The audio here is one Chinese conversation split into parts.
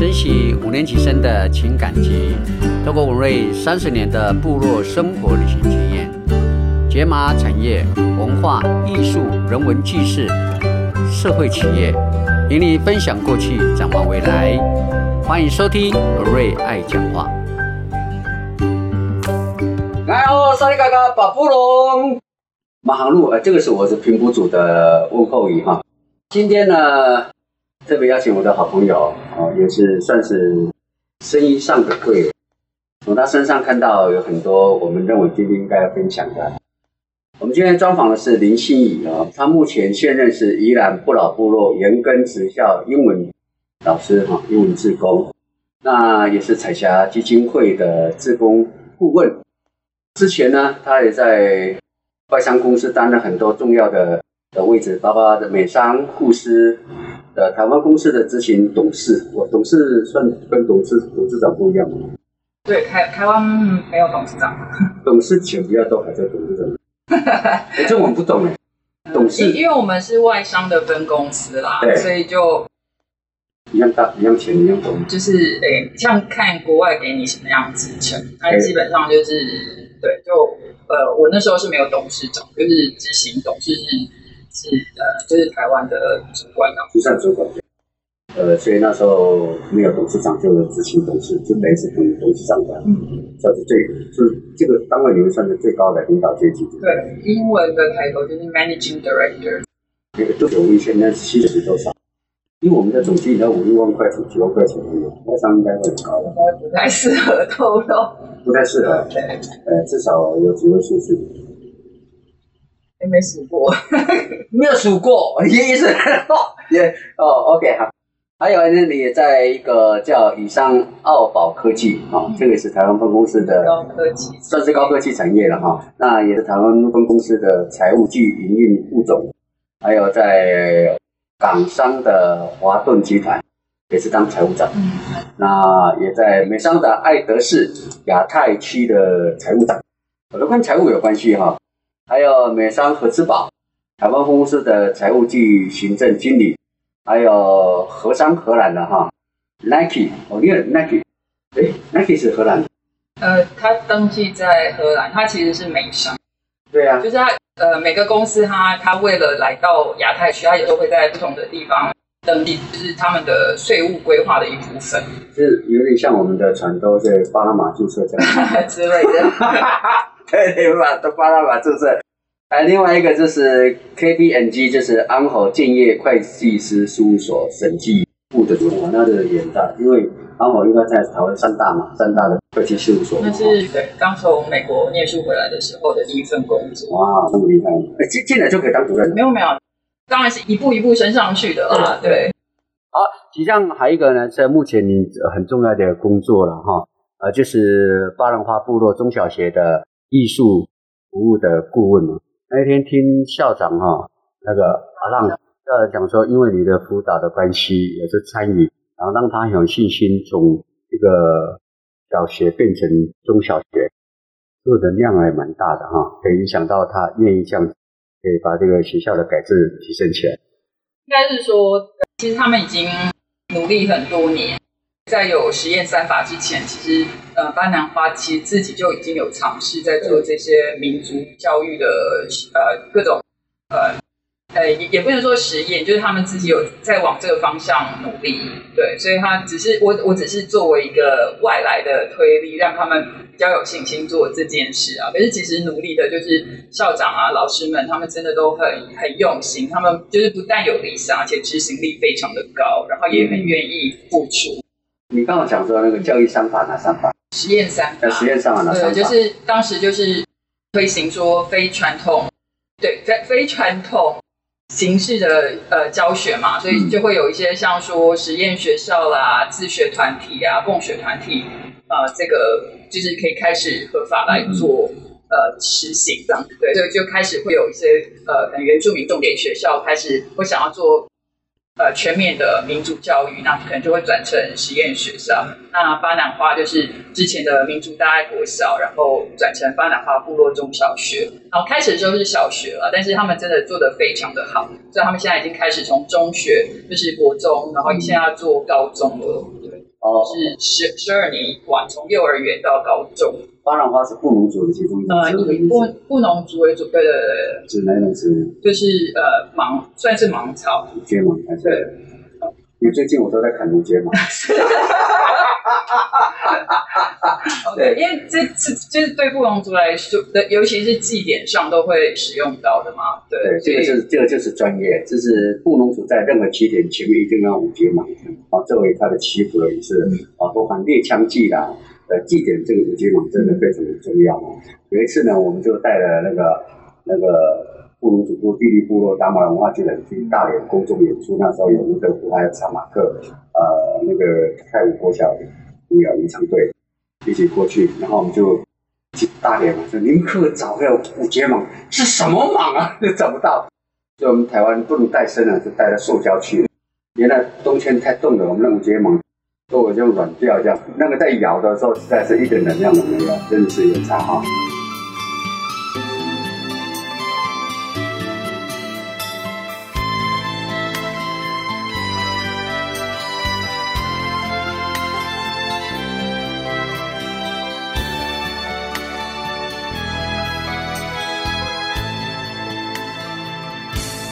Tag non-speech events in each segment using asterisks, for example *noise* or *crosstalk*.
珍惜五年级生的情感集，透过文瑞三十年的部落生活旅行经验，解码产业、文化艺术、人文纪事、社会企业，与你分享过去，展望未来。欢迎收听文瑞爱讲话。来哦，沙利嘎嘎，把布隆马航路，呃，这个是我是评估组的问候语哈。今天呢，特别邀请我的好朋友，哦，也是算是生意上的贵人，从他身上看到有很多我们认为今天应该要分享的。我们今天专访的是林心怡啊，她目前现任是宜兰不老部落原根职校英文老师哈，英文志工，那也是彩霞基金会的志工顾问。之前呢，她也在外商公司担任很多重要的的位置，包括的美商、护士的台湾公司的执行董事。我董事算跟董事董事长不一样吗？对，台台湾没有董事长，董事钱比较多，还在董事长？哎，这我们不懂哎。董事因因为我们是外商的分公司啦对，所以就一样大，一样钱，一样多。就是诶、像看国外给你什么样的职称，它基本上就是对，就呃，我那时候是没有董事长，就是执行董事是是呃，就是台湾的主管啊。就算主管。呃，所以那时候没有董事长，就有执行董事，就等于是跟董事长的，嗯，算是最，就是这个单位里面算是最高的领导阶级。对，英文的抬头就是 managing director。那个就是我们以前那七十多少，因为我们的总经理要五六万块钱、几万块钱而已，外商应该会很高的，应该不太适合透露。不太适合。对，呃，至少有几位数字。也没数过。*laughs* 没有数过，也是也哦，OK 好。还有呢，你也在一个叫以上澳宝科技啊、哦，这个是台湾分公司的高科技算是高科技产业了哈。那也是台湾分公司的财务暨营运副总，还有在港商的华顿集团也是当财务长。嗯，那也在美商的爱德士亚太区的财务长，我都跟财务有关系哈。还有美商和之宝台湾分公司的财务暨行政经理，还有荷商荷兰的哈 Nike 哦，你有 Nike，哎，Nike 是荷兰的，呃，他登记在荷兰，他其实是美商。对啊，就是它呃每个公司它它为了来到亚太区，它也都会在不同的地方登记，就是他们的税务规划的一部分是有点像我们的船都在巴拿马注册这样。*laughs* 之类的。对对吧？都巴拿马注册。哎，另外一个就是 KPMG，就是安侯建业会计师事务所审计部的主管，那个也大，因为安侯应该在台湾三大嘛，三大的会计事务所。那是对刚从美国念书回来的时候的第一份工作。哇，这么厉害！哎，进进来就可以当主任。没有没有，当然是一步一步升上去的啦。对，好，实际上还有一个呢，在目前你呃很重要的工作了哈，呃，就是巴兰花部落中小学的艺术服务的顾问嘛。那一天听校长哈、那个阿浪呃讲说，因为你的辅导的关系，也是参与，然后让他很有信心从这个小学变成中小学，这个能量还蛮大的哈，可以影响到他愿意这样，可以把这个学校的改制提升起来。应该是说，其实他们已经努力很多年。在有实验三法之前，其实呃，班兰花其实自己就已经有尝试在做这些民族教育的呃各种呃呃也也不能说实验，就是他们自己有在往这个方向努力。对，所以他只是我我只是作为一个外来的推力，让他们比较有信心做这件事啊。可是其实努力的就是校长啊、老师们，他们真的都很很用心，他们就是不但有理想，而且执行力非常的高，然后也很愿意付出。你刚刚讲说那个教育三法哪三法？实验三法呃，实验三法哪三法？对，就是当时就是推行说非传统，对非非传统形式的呃教学嘛，所以就会有一些像说实验学校啦、自学团体啊、共学团体，呃，这个就是可以开始合法来做。呃，实行这样，对，所以就开始会有一些呃，可能原住民重点学校开始会想要做呃全面的民主教育，那可能就会转成实验学校。那巴南花就是之前的民族大爱国小，然后转成巴南花部落中小学。然后开始的时候是小学了，但是他们真的做的非常的好，所以他们现在已经开始从中学就是国中，然后现在要做高中了。对，哦，是十十二年一贯，从幼儿园到高中。巴兰花是布农族的其中一种呃，以布字，布农族为主，对对对对，是哪一种植物？就是呃芒，算是芒草。芒还是？对，因为最近我都在砍芒。*laughs* 对，因为这这就是对布农族来说的，尤其是祭典上都会使用到的嘛。对，对，这个就是这个就是专业，就是布农族在任何起点前面一定要五节芒啊，作为他的祈福的仪式啊，包含猎枪祭啦，呃，祭典这个五节芒真的非常的重要啊。有一次呢，我们就带了那个那个布农族部地利部落达马文化剧人去大连公众演出，那时候有吴德福还有查马克，呃，那个泰武国小舞蹈吟唱队一起过去，然后我们就去大连嘛，说您可找个五节芒是什么芒啊？*laughs* 找不到，就我们台湾不能带生了，就带了塑胶去。原来冬天太冻了，我们那五节芒都有这种软掉，这样那个在摇的时候实在是一点能量都没有，真的是有差哈。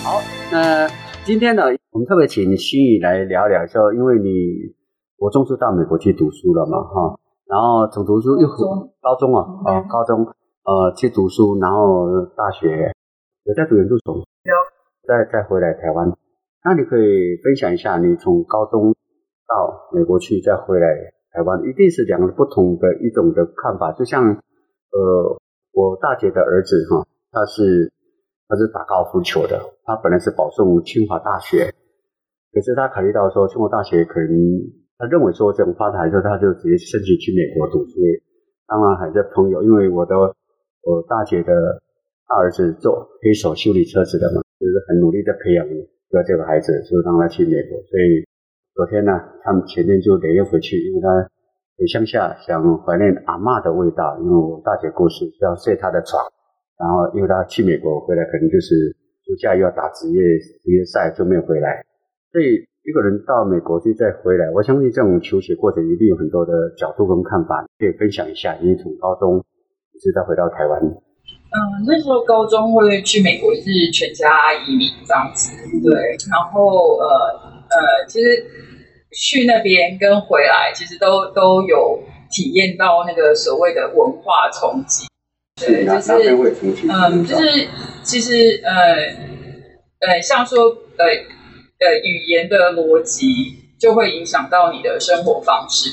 好，那今天呢，我们特别请心宇来聊聊，说因为你国中就到美国去读书了嘛，哈，然后从读书又高中啊，嗯。哦，高中呃去读书，然后大学有在读研究所，有，再再回来台湾，那你可以分享一下你从高中到美国去，再回来台湾，一定是两个不同的一种的看法，就像呃我大姐的儿子哈，他是。他是打高尔夫球的，他本来是保送清华大学，可是他考虑到说清华大学可能他认为说这种发展之后，他就直接申请去美国读书。当然还是朋友，因为我的我大姐的大儿子做黑手修理车子的嘛，就是很努力的培养一个这个孩子，就让他去美国。所以昨天呢，他们前天就连夜回去，因为他回乡下想怀念阿嬷的味道，因为我大姐过世，要睡她的床。然后，因为他去美国回来，可能就是暑假又要打职业职业赛，就没有回来。所以一个人到美国去再回来，我相信这种求学过程一定有很多的角度跟看法，可以分享一下。你从高中一直再回到台湾，嗯，那时候高中会去美国是全家移民这样子，对，然后呃呃，其实去那边跟回来，其实都都有体验到那个所谓的文化冲击。对，就是？嗯，就是其实呃呃，像说呃呃语言的逻辑就会影响到你的生活方式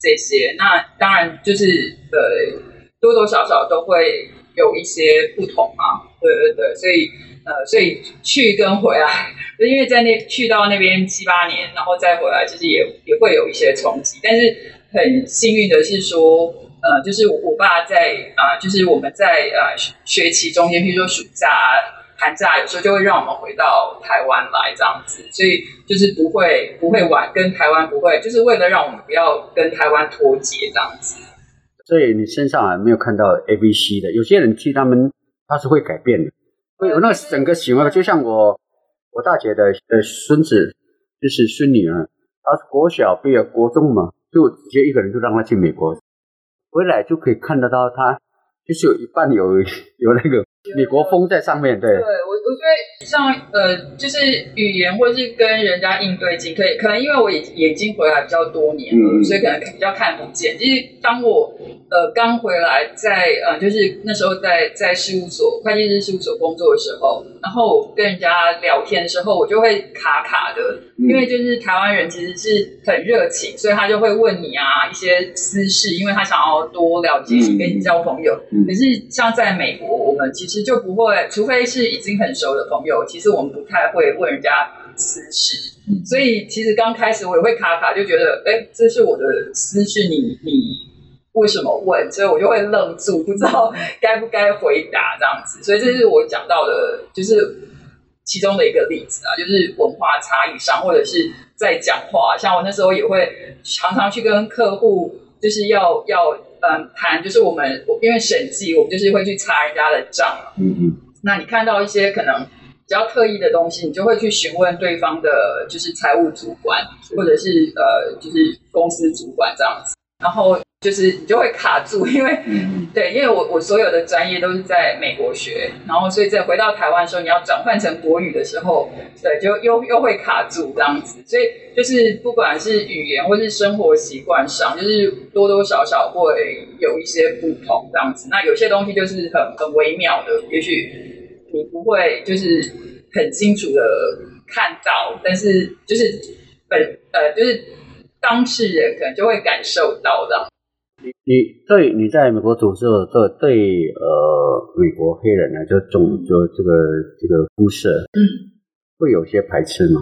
这些，那当然就是呃多多少少都会有一些不同嘛，对对对，所以呃所以去跟回来，因为在那去到那边七八年，然后再回来，其实也也会有一些冲击，但是很幸运的是说。呃，就是我爸在啊、呃，就是我们在呃学期中间，比如说暑假、寒假，有时候就会让我们回到台湾来这样子，所以就是不会不会玩，跟台湾不会，就是为了让我们不要跟台湾脱节这样子。所以你身上还没有看到 A、B、C 的，有些人去他们他是会改变的，会有那整个行为，就像我我大姐的呃孙子，就是孙女儿，她是国小毕业，国中嘛，就直接一个人就让她去美国。回来就可以看得到他，就是有一半有有那个美国风在上面，对。对我，我觉得像呃，就是语言或是跟人家应对进，可以可能因为我已已经回来比较多年了，嗯所以可能比较看不见。就是当我呃刚回来在，呃就是那时候在在事务所会计师事务所工作的时候，然后跟人家聊天的时候，我就会卡卡的，嗯因为就是台湾人其实是很热情，所以他就会问你啊一些私事，因为他想要多了解你，嗯跟你交朋友。嗯可是像在美国，我们其实就不会，除非是已经很熟的朋友，其实我们不太会问人家私事。嗯所以其实刚开始我也会卡卡，就觉得，哎，这是我的私事，你你为什么问？所以我就会愣住，不知道该不该回答这样子。所以这是我讲到的，就是其中的一个例子啊，就是文化差异上，或者是在讲话，像我那时候也会常常去跟客户，就是要要嗯谈，就是我们因为审计，我们就是会去查人家的账嘛。嗯嗯那你看到一些可能比较特意的东西，你就会去询问对方的，就是财务主管，或者是呃，就是公司主管这样子，然后。就是你就会卡住，*laughs* 因为对，因为我我所有的专业都是在美国学，然后所以在回到台湾的时候，你要转换成国语的时候，对，就又又会卡住这样子。所以就是不管是语言或是生活习惯上，就是多多少少会有一些不同这样子。那有些东西就是很很微妙的，也许你不会就是很清楚的看到，但是就是本呃就是当事人可能就会感受到的。你对你在美国读书，对对呃美国黑人呢，就种就这个这个肤色，嗯，会有些排斥吗？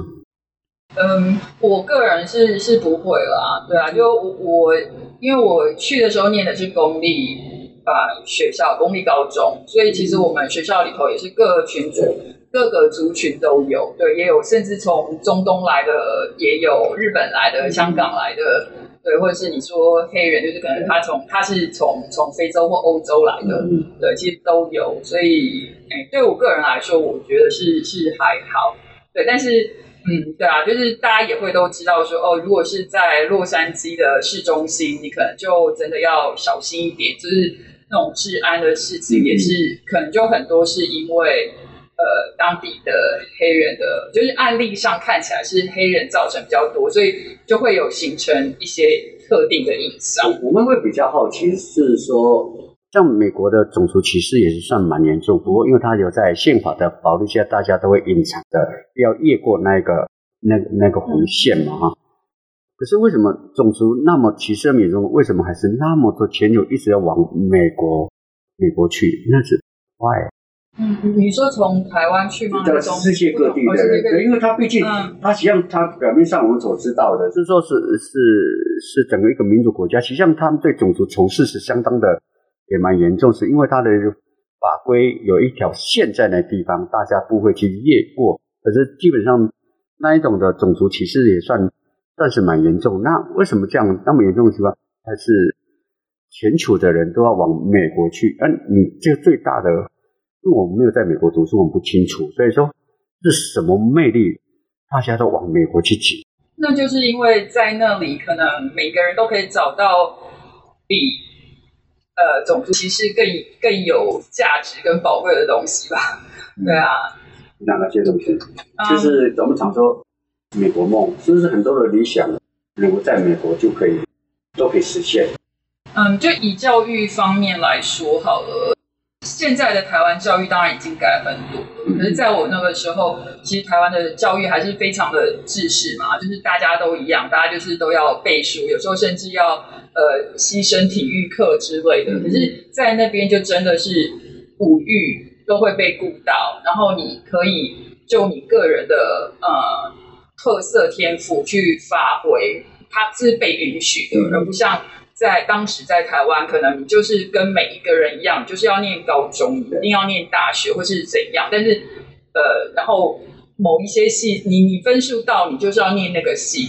嗯，我个人是是不会啦，对啊，就我因为我去的时候念的是公立啊学校，公立高中，所以其实我们学校里头也是各个群组、各个族群都有，对，也有甚至从中东来的，也有日本来的、香港来的。对，或者是你说黑人，就是可能他从他是从从非洲或欧洲来的，对，其实都有。所以，哎，对我个人来说，我觉得是是还好。对，但是，嗯，对啊，就是大家也会都知道说，哦，如果是在洛杉矶的市中心，你可能就真的要小心一点，就是那种治安的事情也是可能就很多是因为。呃，当地的黑人的，就是案例上看起来是黑人造成比较多，所以就会有形成一些特定的印象。我们会比较好奇是说，像美国的种族歧视也是算蛮严重，不过因为它有在宪法的保护下，大家都会隐藏的，要越过那个那那个红线嘛哈。可是为什么种族那么歧视严重？为什么还是那么多钱友一直要往美国美国去？那是 why？嗯，你说从台湾去吗？在世界各地的，对，因为他毕竟，他实际上他表面上我们所知道的，是说是是是整个一个民主国家，实际上他们对种族仇视是相当的，也蛮严重，是因为他的法规有一条线在那地方，大家不会去越过。可是基本上那一种的种族歧视也算算是蛮严重。那为什么这样那么严重的情况，还是全球的人都要往美国去？嗯，你这个最大的。因为我们没有在美国读书，我们不清楚，所以说是什么魅力，大家都往美国去挤。那就是因为在那里，可能每个人都可以找到比呃种族歧视更更有价值、跟宝贵的东西吧？对啊，哪些东西？就是我们常说美国梦，是不是很多的理想如果在美国就可以都可以实现？嗯，就以教育方面来说好了。现在的台湾教育当然已经改很多，可是在我那个时候，其实台湾的教育还是非常的制式嘛，就是大家都一样，大家就是都要背书，有时候甚至要呃牺牲体育课之类的。可是，在那边就真的是五育都会被顾到，然后你可以就你个人的呃特色天赋去发挥，它是被允许的，而不像。在当时在台湾，可能你就是跟每一个人一样，就是要念高中，一定要念大学，或是怎样。但是，呃，然后某一些系，你你分数到，你就是要念那个系，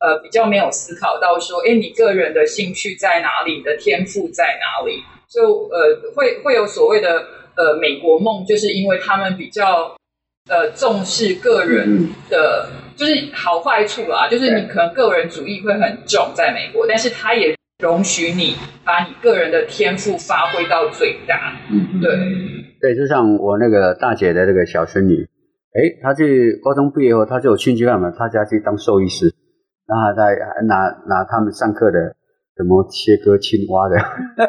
呃，比较没有思考到说，哎，你个人的兴趣在哪里，你的天赋在哪里？就呃，会会有所谓的呃美国梦，就是因为他们比较呃重视个人的，就是好坏处啦，就是你可能个人主义会很重，在美国，但是他也。容许你把你个人的天赋发挥到最大。嗯，对。对，就像我那个大姐的那个小孙女，哎，她去高中毕业后，她就有兴趣干嘛？她家去当兽医师，然后再拿拿他们上课的什么切割青蛙的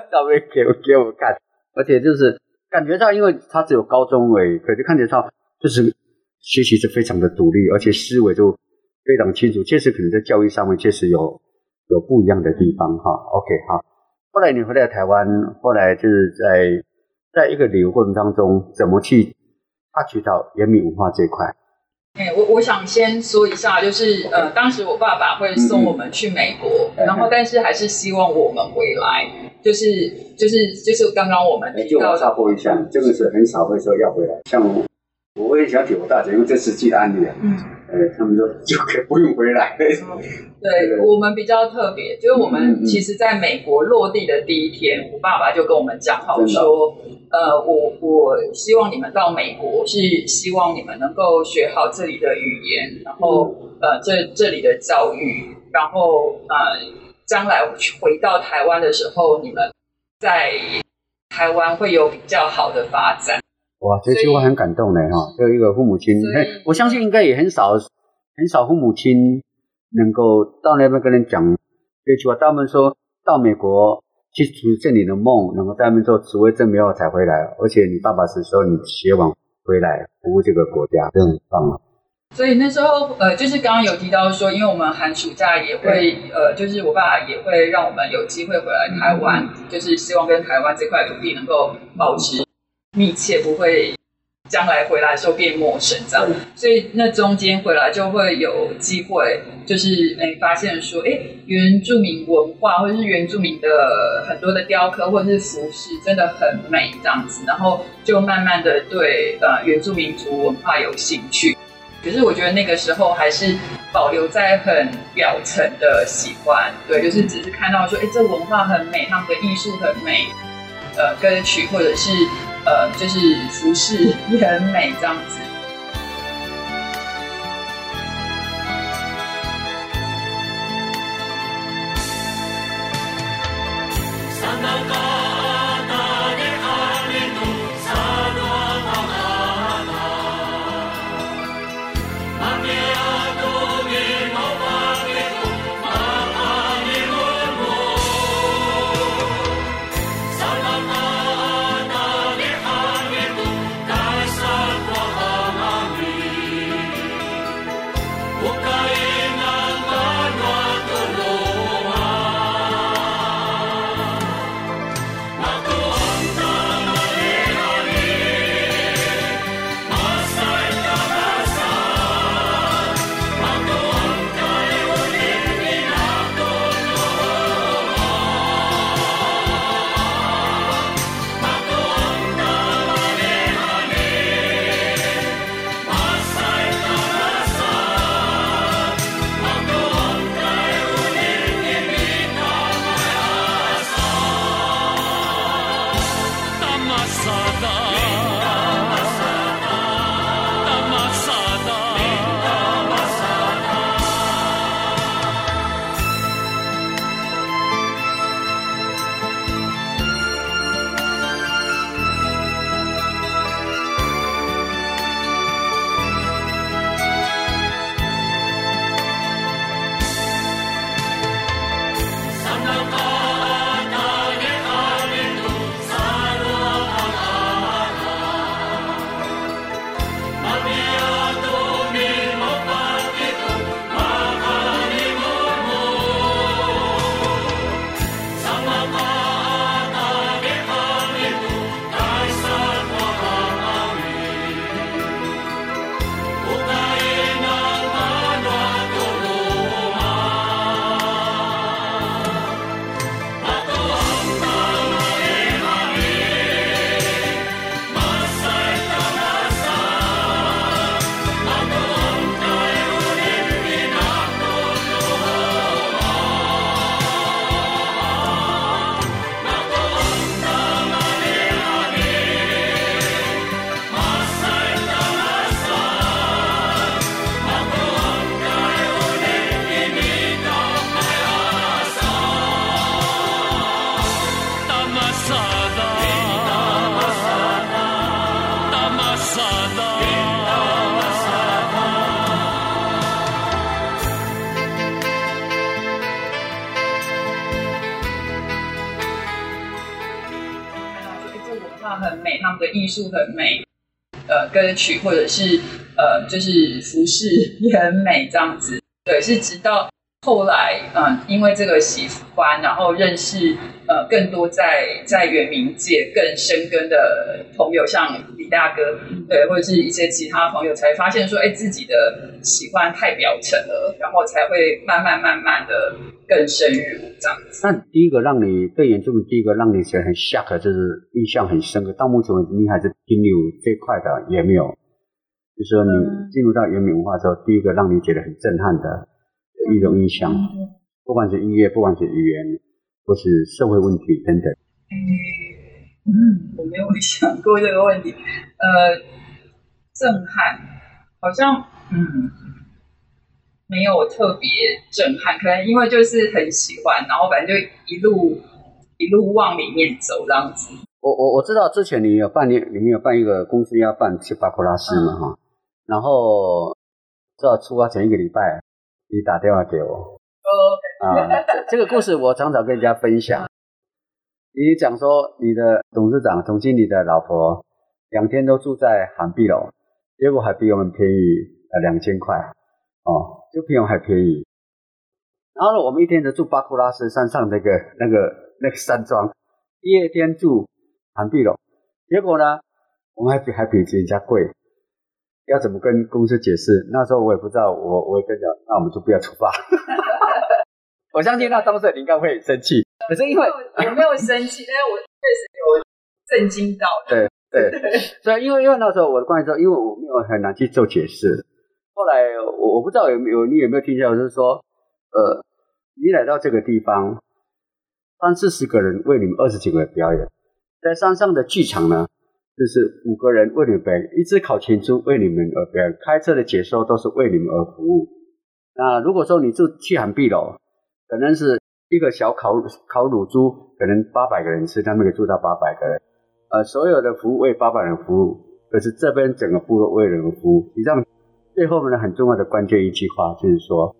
照片给我给我看，而且就是感觉到，因为她只有高中而已，可是看得到就是学习是非常的独立，而且思维就非常清楚，确实可能在教育上面确实有。有不一样的地方哈，OK 好。后来你回来台湾，后来就是在在一个旅游过程当中，怎么去发掘到原民文化这一块？哎，我我想先说一下，就是呃，当时我爸爸会送我们去美国，然后但是还是希望我们回来，就是就是就是刚刚我们就插播一下，这个是很少会说要回来。像我我也想起我大姐，因为这实际的案例啊，嗯，他们说就可以不用回来。对我们比较特别，就是我们其实在美国落地的第一天，我爸爸就跟我们讲好说，呃，我我希望你们到美国是希望你们能够学好这里的语言，然后呃这这里的教育，然后呃将来回到台湾的时候，你们在台湾会有比较好的发展。哇，这句话很感动呢哈！有一个父母亲，我相信应该也很少很少父母亲。能够到那边跟人讲这句话，他们说到美国去实现你的梦，然后在那边做职位证明后才回来，而且你爸爸是说你学完回来服务这个国家，这很棒啊。所以那时候呃，就是刚刚有提到说，因为我们寒暑假也会呃，就是我爸爸也会让我们有机会回来台湾，就是希望跟台湾这块土地能够保持密切，不会。将来回来的时候变陌生，这样，所以那中间回来就会有机会，就是诶发现说，哎，原住民文化或者是原住民的很多的雕刻或者是服饰真的很美，这样子，然后就慢慢的对呃原住民族文化有兴趣。可是我觉得那个时候还是保留在很表层的喜欢，对，就是只是看到说，哎，这文化很美，他们的艺术很美，呃，歌曲或者是。呃，就是服饰也很美，这样子。术很美，呃，歌曲或者是呃，就是服饰也很美，这样子。对，是直到后来，嗯，因为这个喜欢，然后认识呃更多在在原民界更深根的朋友，像李大哥，对，或者是一些其他朋友，才发现说，哎，自己的喜欢太表层了，然后才会慢慢慢慢的。更深入这样子。那第一个让你对原住民，第一个让你觉得很 shock，就是印象很深刻。到目前为止，你还是停留这块的，也没有就是说你进入到原民文化之后，第一个让你觉得很震撼的一种印象，不管是音乐，不管是语言，或是社会问题等等。嗯，我没有想过这个问题。呃，震撼，好像嗯，没有特别震撼，可能因为就是很喜欢，然后反正就一路一路往里面走这样子。我我我知道之前你有办你你们有办一个公司要办去巴库拉斯嘛哈，然后知道出发前一个礼拜你打电话给我，啊，*laughs* 这个故事我常常跟人家分享。你讲说你的董事长、总经理的老婆两天都住在韩碧楼，结果还比我们便宜呃两千块。哦，就比我们还便宜。然后呢，我们一天都住巴库拉斯山上那个那个那个山庄，第二天住韩碧楼，结果呢，我们还比还比人家贵，要怎么跟公司解释？那时候我也不知道，我我也跟讲，那我们就不要出发。*laughs* 我相信那当时你应该会生气。可是因为我没有生气，但是我确实有震惊到。对对，所以因为因为那时候我的关系说，因为我没有很难去做解释。后来我我不知道有没有你有没有听到，就是说，呃，你来到这个地方，三四十个人为你们二十几个人表演，在山上的剧场呢，就是五个人为你们表演，一只烤全猪为你们而表演，开车的解说都是为你们而服务。那如果说你住去韩碧楼，可能是。一个小烤烤乳猪，可能八百个人吃，他们可以住到八百个人。呃，所有的服务为八百人服务，可是这边整个部落为人服务。实际上，最后面的很重要的关键一句话就是说，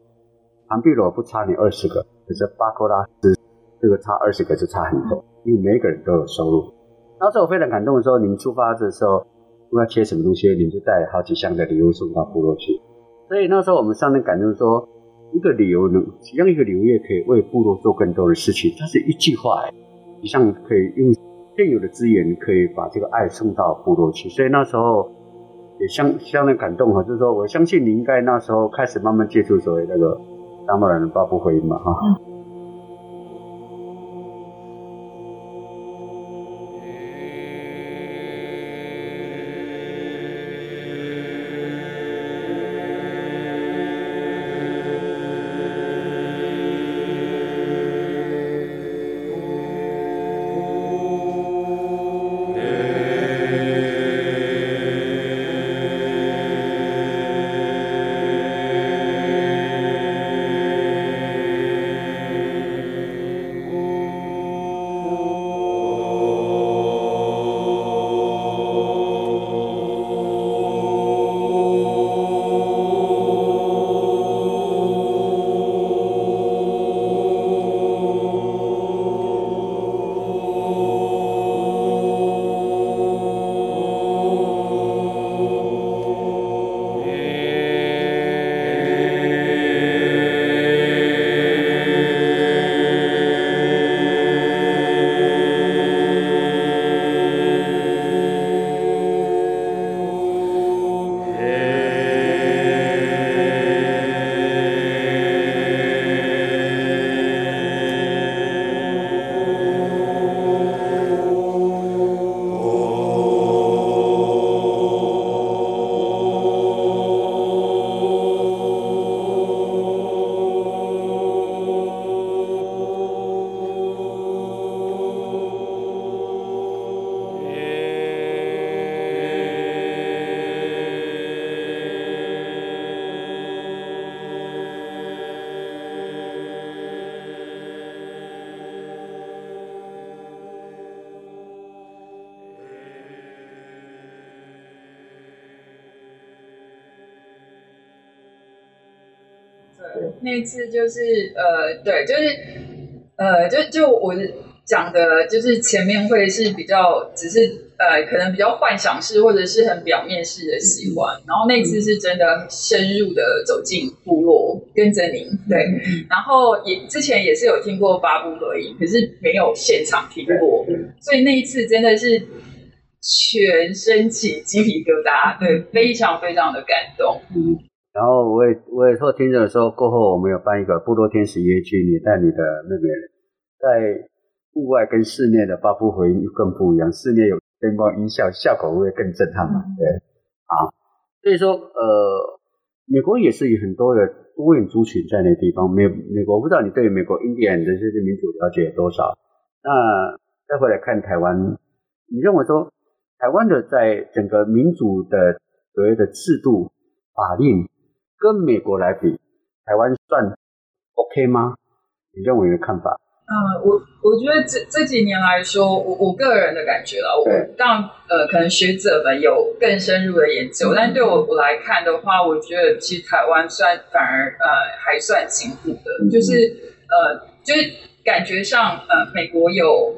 庞碧罗不差你二十个，可是巴克拉斯这个差二十个就差很多，因为每个人都有收入。当时我非常感动的时候，你们出发的时候，不要切什么东西，你们就带好几箱的礼物送到部落去。所以那时候我们上面感动说。一个旅游能让一个旅游业可以为部落做更多的事情，它是一句话，以上可以用现有的资源，可以把这个爱送到部落去。所以那时候也相相当感动哈，就是说我相信你应该那时候开始慢慢接触所谓那个达摩人的发布会嘛哈。那次就是呃，对，就是呃，就就我讲的，就是前面会是比较只是呃，可能比较幻想式或者是很表面式的喜欢，然后那次是真的深入的走进部落，跟着您对，然后也之前也是有听过八部合影，可是没有现场听过，所以那一次真的是全身起鸡皮疙瘩，对，非常非常的感动。然后我也我也说听着说过后，我们有办一个部落天使夜剧，你带你的妹妹在户外跟室内的八部回音更不一样，室内有灯光音效，效果会更震撼嘛？对，好，所以说，呃，美国也是有很多的多元族群在那地方。美美国不知道你对美国印第安的这些民族了解多少？那再回来看台湾，你认为说台湾的在整个民主的所谓的制度法令跟美国来比，台湾算 OK 吗？你认为的看法？嗯，我我觉得这这几年来说，我我个人的感觉啦，我当然呃，可能学者们有更深入的研究，但对我我来看的话，我觉得其实台湾算反而呃还算进步的，就是呃就是感觉上呃美国有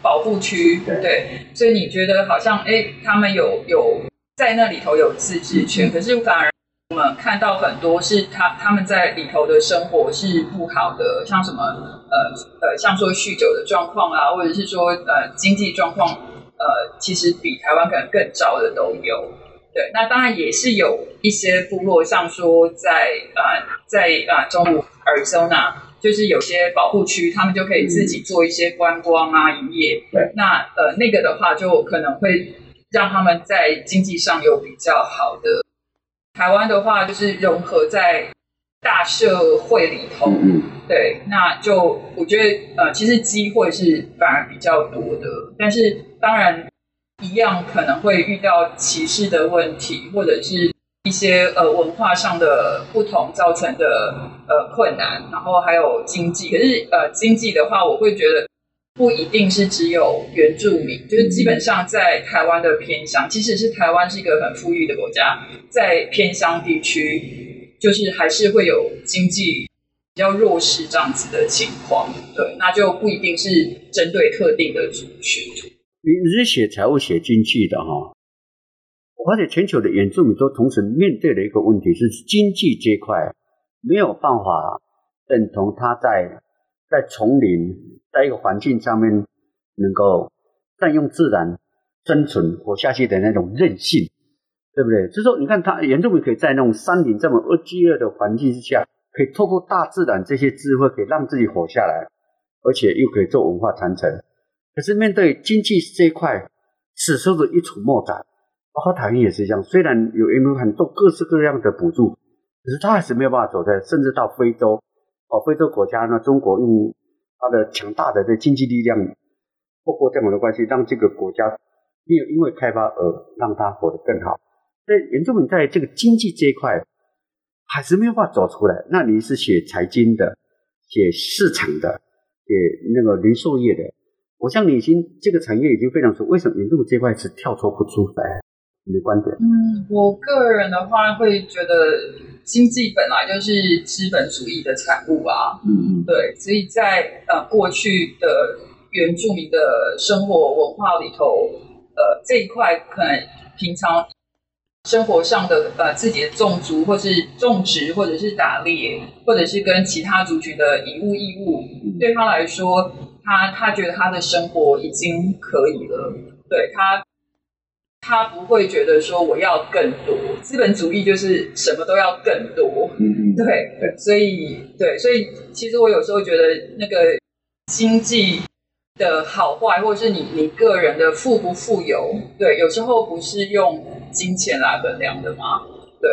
保护区，对，所以你觉得好像哎他们有有在那里头有自治权，可是反而。我们看到很多是他他们在里头的生活是不好的，像什么呃呃，像说酗酒的状况啊，或者是说呃经济状况，呃，其实比台湾可能更糟的都有。对，那当然也是有一些部落，像说在呃在呃中部 Arizona，就是有些保护区，他们就可以自己做一些观光啊营业。对，那呃那个的话，就可能会让他们在经济上有比较好的。台湾的话，就是融合在大社会里头，对，那就我觉得，呃，其实机会是反而比较多的，但是当然一样可能会遇到歧视的问题，或者是一些呃文化上的不同造成的呃困难，然后还有经济，可是呃经济的话，我会觉得。不一定是只有原住民，就是基本上在台湾的偏乡，即使是台湾是一个很富裕的国家，在偏乡地区，就是还是会有经济比较弱势这样子的情况。对，那就不一定是针对特定的族群。你你是写财务、写经济的哈，我发现全球的原住民都同时面对的一个问题是经济这块没有办法认同他在在丛林。在一个环境上面，能够占用自然生存活下去的那种韧性，对不对？就是说，你看他原住民可以在那种山林这么恶饥饿的环境之下，可以透过大自然这些智慧，可以让自己活下来，而且又可以做文化传承。可是面对经济这一块，此时的一筹莫展。包括台湾也是一样，虽然有有很多各式各样的补助，可是他还是没有办法走在，甚至到非洲哦，非洲国家呢，中国用。它的强大的这经济力量，透过这样的关系，让这个国家没有因为开发而让它活得更好。所以，原住民在这个经济这一块还是没有办法走出来。那你是写财经的，写市场的，写那个零售业的，我像你已经这个产业已经非常熟，为什么原住民这块是跳脱不出来？你的观点？嗯，我个人的话会觉得。经济本来就是资本主义的产物啊，嗯，对，所以在呃过去的原住民的生活文化里头，呃这一块可能平常生活上的呃自己的种族或是种植或者是打猎，或者是跟其他族群的以物易物，对他来说，他他觉得他的生活已经可以了，对他。他不会觉得说我要更多，资本主义就是什么都要更多，嗯嗯，对，所以对，所以其实我有时候觉得那个经济的好坏，或者是你你个人的富不富有，对，有时候不是用金钱来衡量的嘛，对，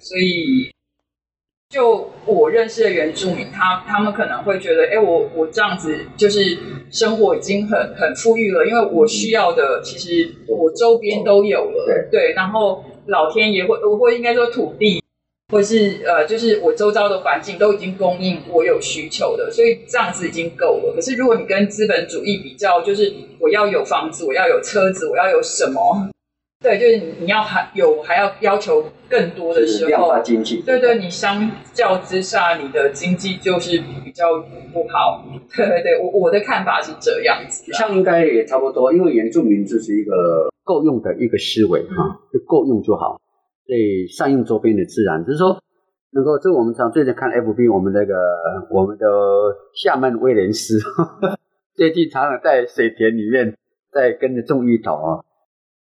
所以。就我认识的原住民，他他们可能会觉得，哎，我我这样子就是生活已经很很富裕了，因为我需要的其实我周边都有了，对，然后老天爷会我会应该说土地，或是呃，就是我周遭的环境都已经供应我有需求的，所以这样子已经够了。可是如果你跟资本主义比较，就是我要有房子，我要有车子，我要有什么？对，就是你要还有还要要求更多的时候，经济。对对，你相较之下，你的经济就是比较不好。对对对，我我的看法是这样子。像应该也差不多，因为原住民就是一个够用的一个思维哈，就够用就好。所以善用周边的自然，就是说能够，这我们常最近看 FB，我们那个我们的厦门威廉斯 *laughs* 最近常常在水田里面在跟着种芋头啊，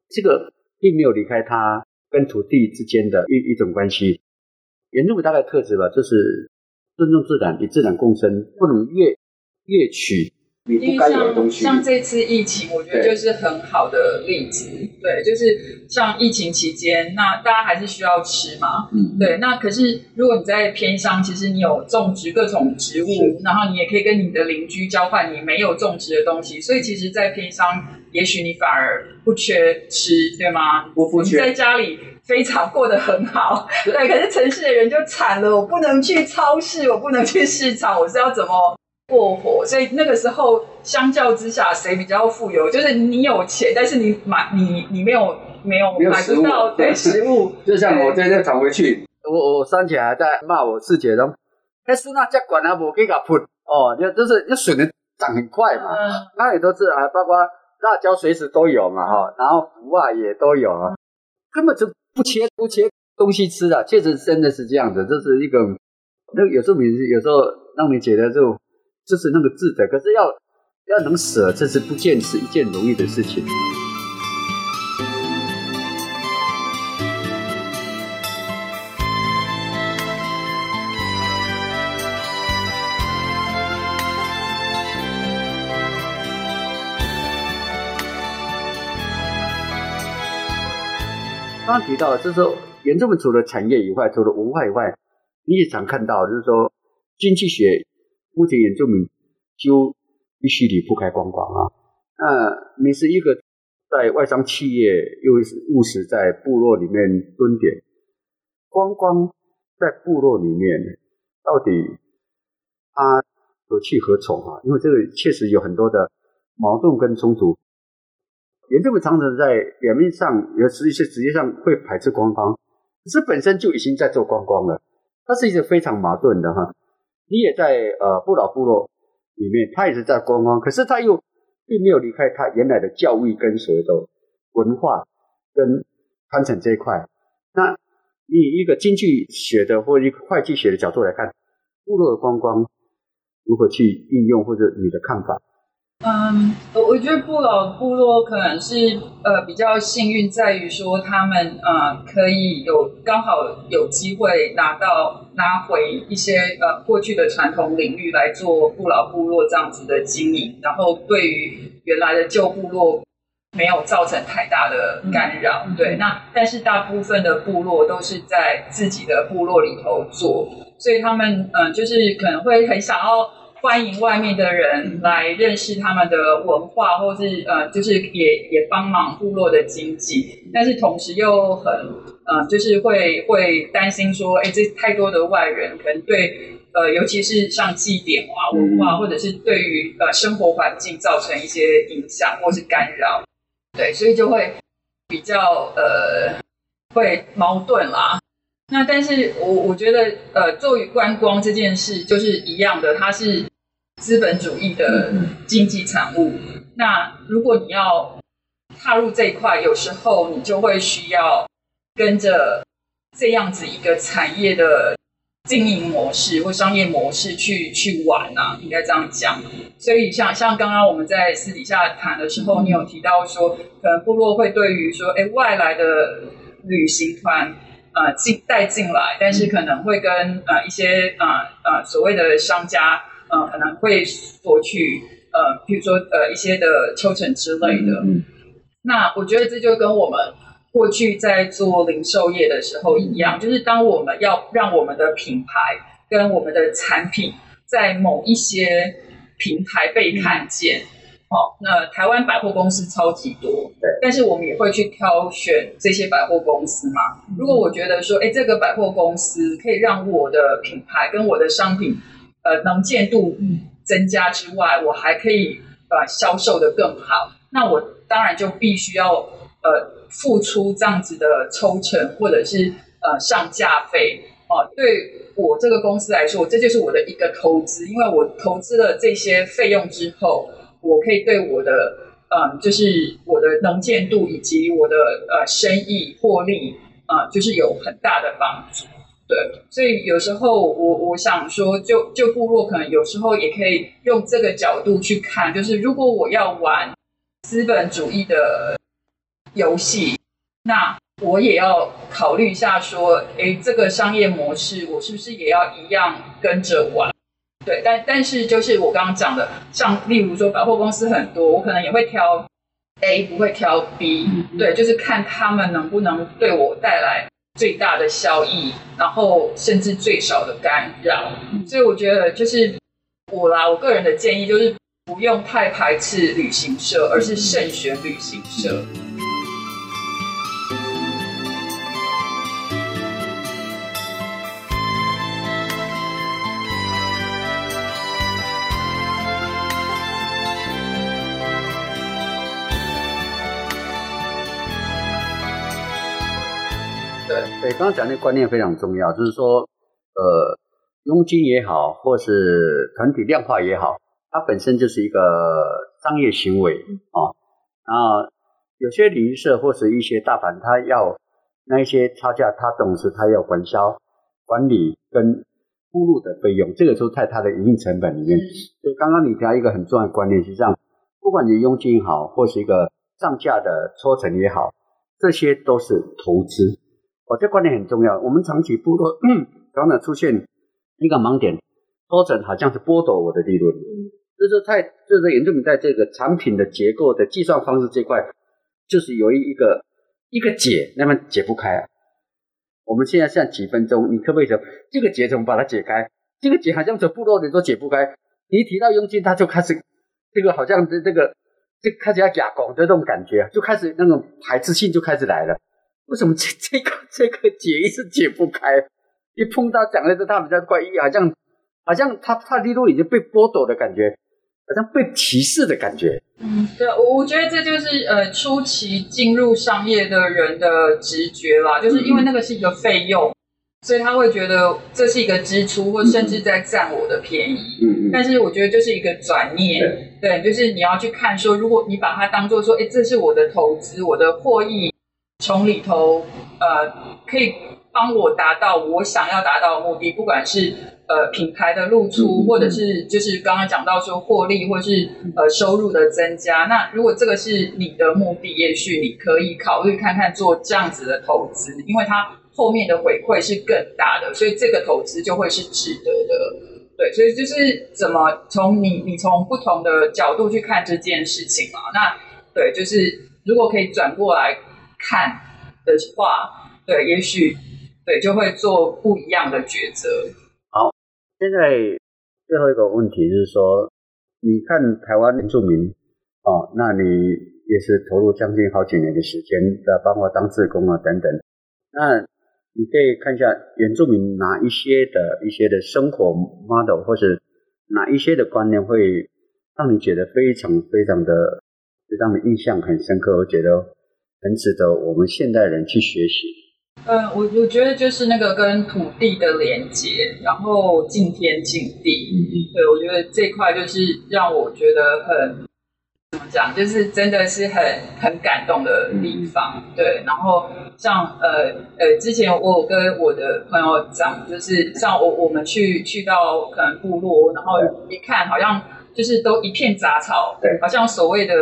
这个。并没有离开他跟土地之间的一一种关系。原住民大概特质吧，就是尊重自然，与自然共生，不能越越取你不该有的东西。像这次疫情，我觉得就是很好的例子。对，就是像疫情期间，那大家还是需要吃嘛。嗯。对，那可是如果你在偏乡，其实你有种植各种植物，然后你也可以跟你的邻居交换你没有种植的东西。所以其实，在偏乡，也许你反而不缺吃，对吗？不不缺。在家里。非常过得很好，对。可是城市的人就惨了，我不能去超市，我不能去市场，我是要怎么过活？所以那个时候，相较之下，谁比较富有？就是你有钱，但是你买你你没有没有买不到对食物。就像我今天转回去，我我三姐还在骂我四姐说：“但是那家管啊，我给他喷哦，就就是要水能长很快嘛。那也都是啊，包括辣椒随时都有嘛哈，然后福啊也都有啊，根本就。不切不切东西吃啊，确实真的是这样子，这是一个那有时候你有时候让你觉得就就是那个智的，可是要要能舍，这是不见是一件容易的事情。刚刚提到，就是说，原住民除了产业以外，除了文化以外，你也常看到，就是说，经济学目前原住民就必须离不开观光啊。那你是一个在外商企业，又是务实在部落里面蹲点，观光在部落里面到底它何去何从啊？因为这个确实有很多的矛盾跟冲突。原住民常常在表面上，有实际是实际上会排斥观光，可是本身就已经在做观光了。它是一个非常矛盾的哈。你也在呃不老部落里面，他也是在观光，可是他又并没有离开他原来的教育跟所谓的文化跟传承这一块。那你以一个经济学的或一个会计学的角度来看，部落的观光如何去应用，或者你的看法？嗯，我我觉得不老部落可能是呃比较幸运，在于说他们呃可以有刚好有机会拿到拿回一些呃过去的传统领域来做不老部落这样子的经营，然后对于原来的旧部落没有造成太大的干扰。对，那但是大部分的部落都是在自己的部落里头做，所以他们嗯就是可能会很想要。欢迎外面的人来认识他们的文化，或是呃，就是也也帮忙部落的经济，但是同时又很呃，就是会会担心说，哎，这太多的外人可能对呃，尤其是像祭典啊文化，或者是对于呃生活环境造成一些影响或是干扰，对，所以就会比较呃会矛盾啦。那但是我我觉得呃，作为观光这件事就是一样的，它是。资本主义的经济产物。那如果你要踏入这一块，有时候你就会需要跟着这样子一个产业的经营模式或商业模式去去玩啊，应该这样讲。所以像像刚刚我们在私底下谈的时候，你有提到说，可能部落会对于说，哎，外来的旅行团呃进带进来，但是可能会跟呃一些呃呃所谓的商家。嗯，可能会索取呃，比如说呃一些的抽成之类的。那我觉得这就跟我们过去在做零售业的时候一样，就是当我们要让我们的品牌跟我们的产品在某一些平台被看见，哦，那台湾百货公司超级多，对，但是我们也会去挑选这些百货公司嘛。如果我觉得说，哎，这个百货公司可以让我的品牌跟我的商品。呃，能见度增加之外，我还可以呃销售的更好。那我当然就必须要呃付出这样子的抽成或者是呃上架费哦。对我这个公司来说，这就是我的一个投资，因为我投资了这些费用之后，我可以对我的嗯，就是我的能见度以及我的呃生意获利啊，就是有很大的帮助。对，所以有时候我我想说，就就部落可能有时候也可以用这个角度去看，就是如果我要玩资本主义的游戏，那我也要考虑一下，说，哎，这个商业模式我是不是也要一样跟着玩？对，但但是就是我刚刚讲的，像例如说百货公司很多，我可能也会挑 A，不会挑 B，对，就是看他们能不能对我带来最大的效益，然后甚至最少的干扰。所以我觉得就是我啦，我个人的建议就是不用太排斥旅行社，而是慎选旅行社。对，刚刚讲那个观念非常重要，就是说，呃，佣金也好，或是团体量化也好，它本身就是一个商业行为啊。然后有些旅行社或是一些大盘，它要那一些差价，它总是它要管销、管理跟铺路的费用，这个都在它的营运成本里面。所以刚刚你提到一个很重要的观念，实际上，不管你佣金好，或是一个上架的抽成也好，这些都是投资。我这观点很重要。我们长期部落 *clears throat* 常常出现一个盲点，抽成好像是剥夺我的利润。就是太就是严重在这个产品的结构的计算方式这块，就是有一一个一个解，那么解不开啊。我们现在剩几分钟，你可不可以说这个结怎么把它解开？这个结好像从部落人都解不开。你一提到佣金，他就开始这个好像这这个就开始要假拱的这种感觉，就开始那种排斥性就开始来了。为什么这这个这个解一直解不开？一碰到讲的是他比较怪异，好像好像他他利润已经被剥夺的感觉，好像被歧视的感觉。嗯，对，我我觉得这就是呃初期进入商业的人的直觉啦，就是因为那个是一个费用，所以他会觉得这是一个支出，或甚至在占我的便宜。嗯嗯。但是我觉得就是一个转念，对，就是你要去看说，如果你把它当做说，哎，这是我的投资，我的获益。从里头，呃，可以帮我达到我想要达到的目的，不管是呃品牌的露出，或者是就是刚刚讲到说获利，或是呃收入的增加。那如果这个是你的目的，也许你可以考虑看看做这样子的投资，因为它后面的回馈是更大的，所以这个投资就会是值得的。对，所以就是怎么从你你从不同的角度去看这件事情嘛？那对，就是如果可以转过来。看的话，对，也许对就会做不一样的抉择。好，现在最后一个问题就是说，你看台湾原住民哦，那你也是投入将近好几年的时间，在包括当志工啊等等。那你可以看一下原住民哪一些的一些的生活 model，或是哪一些的观念会让你觉得非常非常的让你印象很深刻，我觉得。很值得我们现代人去学习。嗯，我我觉得就是那个跟土地的连接，然后敬天敬地。对，我觉得这块就是让我觉得很怎么讲，就是真的是很很感动的地方。对，然后像呃呃，之前我跟我的朋友讲，就是像我我们去去到可能部落，然后一看好像。就是都一片杂草，对，好像所谓的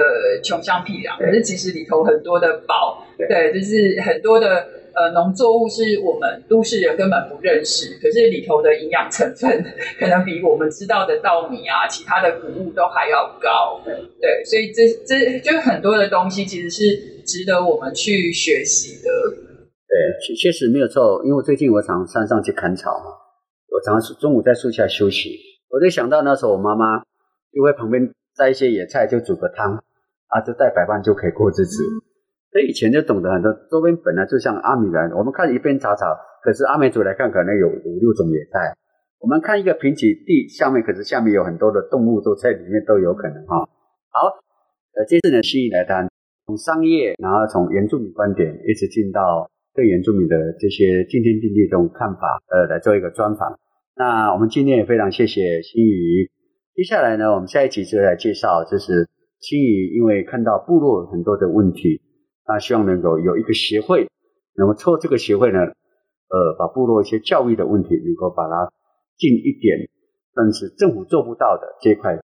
穷乡僻壤，可是其实里头很多的宝，对，就是很多的呃农作物是我们都市人根本不认识，可是里头的营养成分 *laughs* 可能比我们知道的稻米啊、其他的谷物都还要高，对，所以这这就很多的东西其实是值得我们去学习的。对，确实没有错，因为最近我常山上去砍草嘛，我常常中午在树下休息，我就想到那时候我妈妈。就会旁边摘一些野菜，就煮个汤，啊，就带白饭就可以过日子。所以以前就懂得很多，周边本来就像阿米兰，我们看一片杂草，可是阿美族来看可能有五六种野菜。我们看一个平瘠地下面，可是下面有很多的动物都在里面都有可能哈。好，呃，这次呢，西域来谈从商业，然后从原住民观点，一直进到对原住民的这些敬天敬地这种看法，呃，来做一个专访。那我们今天也非常谢谢新宇。接下来呢，我们下一集就来介绍，就是青宇因为看到部落很多的问题，那希望能够有一个协会，那么透过这个协会呢，呃，把部落一些教育的问题能够把它近一点，但是政府做不到的这一块，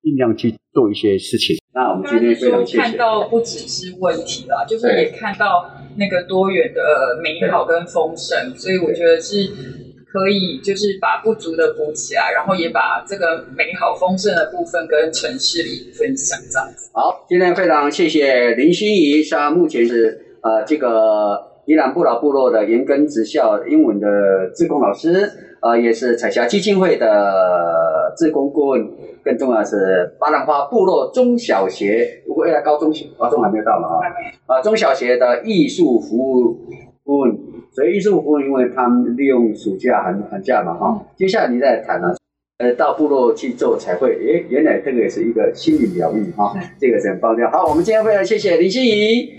尽量去做一些事情。那我们今天非常谢谢。看到不只是问题啦，就是也看到那个多元的美好跟丰盛，所以我觉得是。可以就是把不足的补起来，然后也把这个美好丰盛的部分跟城市里分享这样子。好，今天非常谢谢林心怡，她目前是呃这个伊兰不老部落的延根职校英文的志工老师，呃也是彩霞基金会的志工顾问，更重要的是巴兰花部落中小学，如果要高中高中还没有到嘛啊。啊，中小学的艺术服务顾问，所以艺术部，因为他们利用暑假寒寒假嘛，哈。接下来你再谈呢，呃，到部落去做彩绘，诶，原来这个也是一个心理疗愈哈，这个是很棒的。好，我们今天非常谢谢林心怡，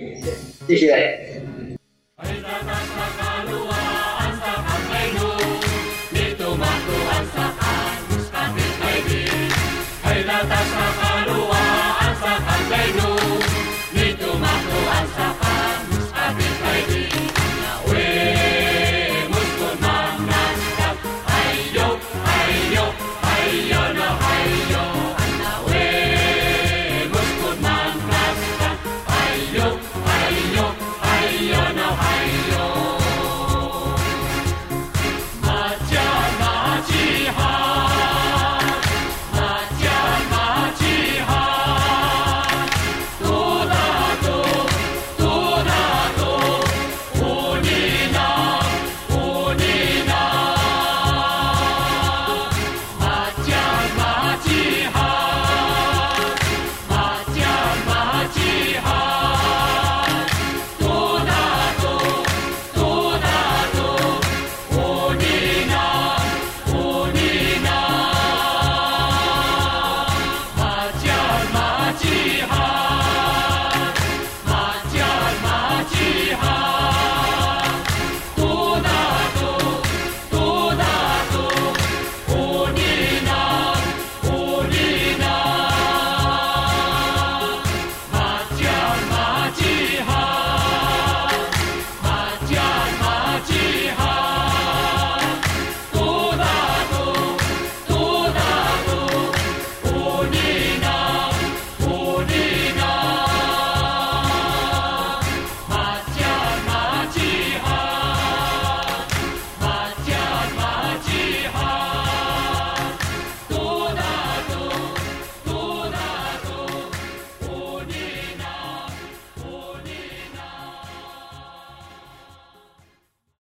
谢谢。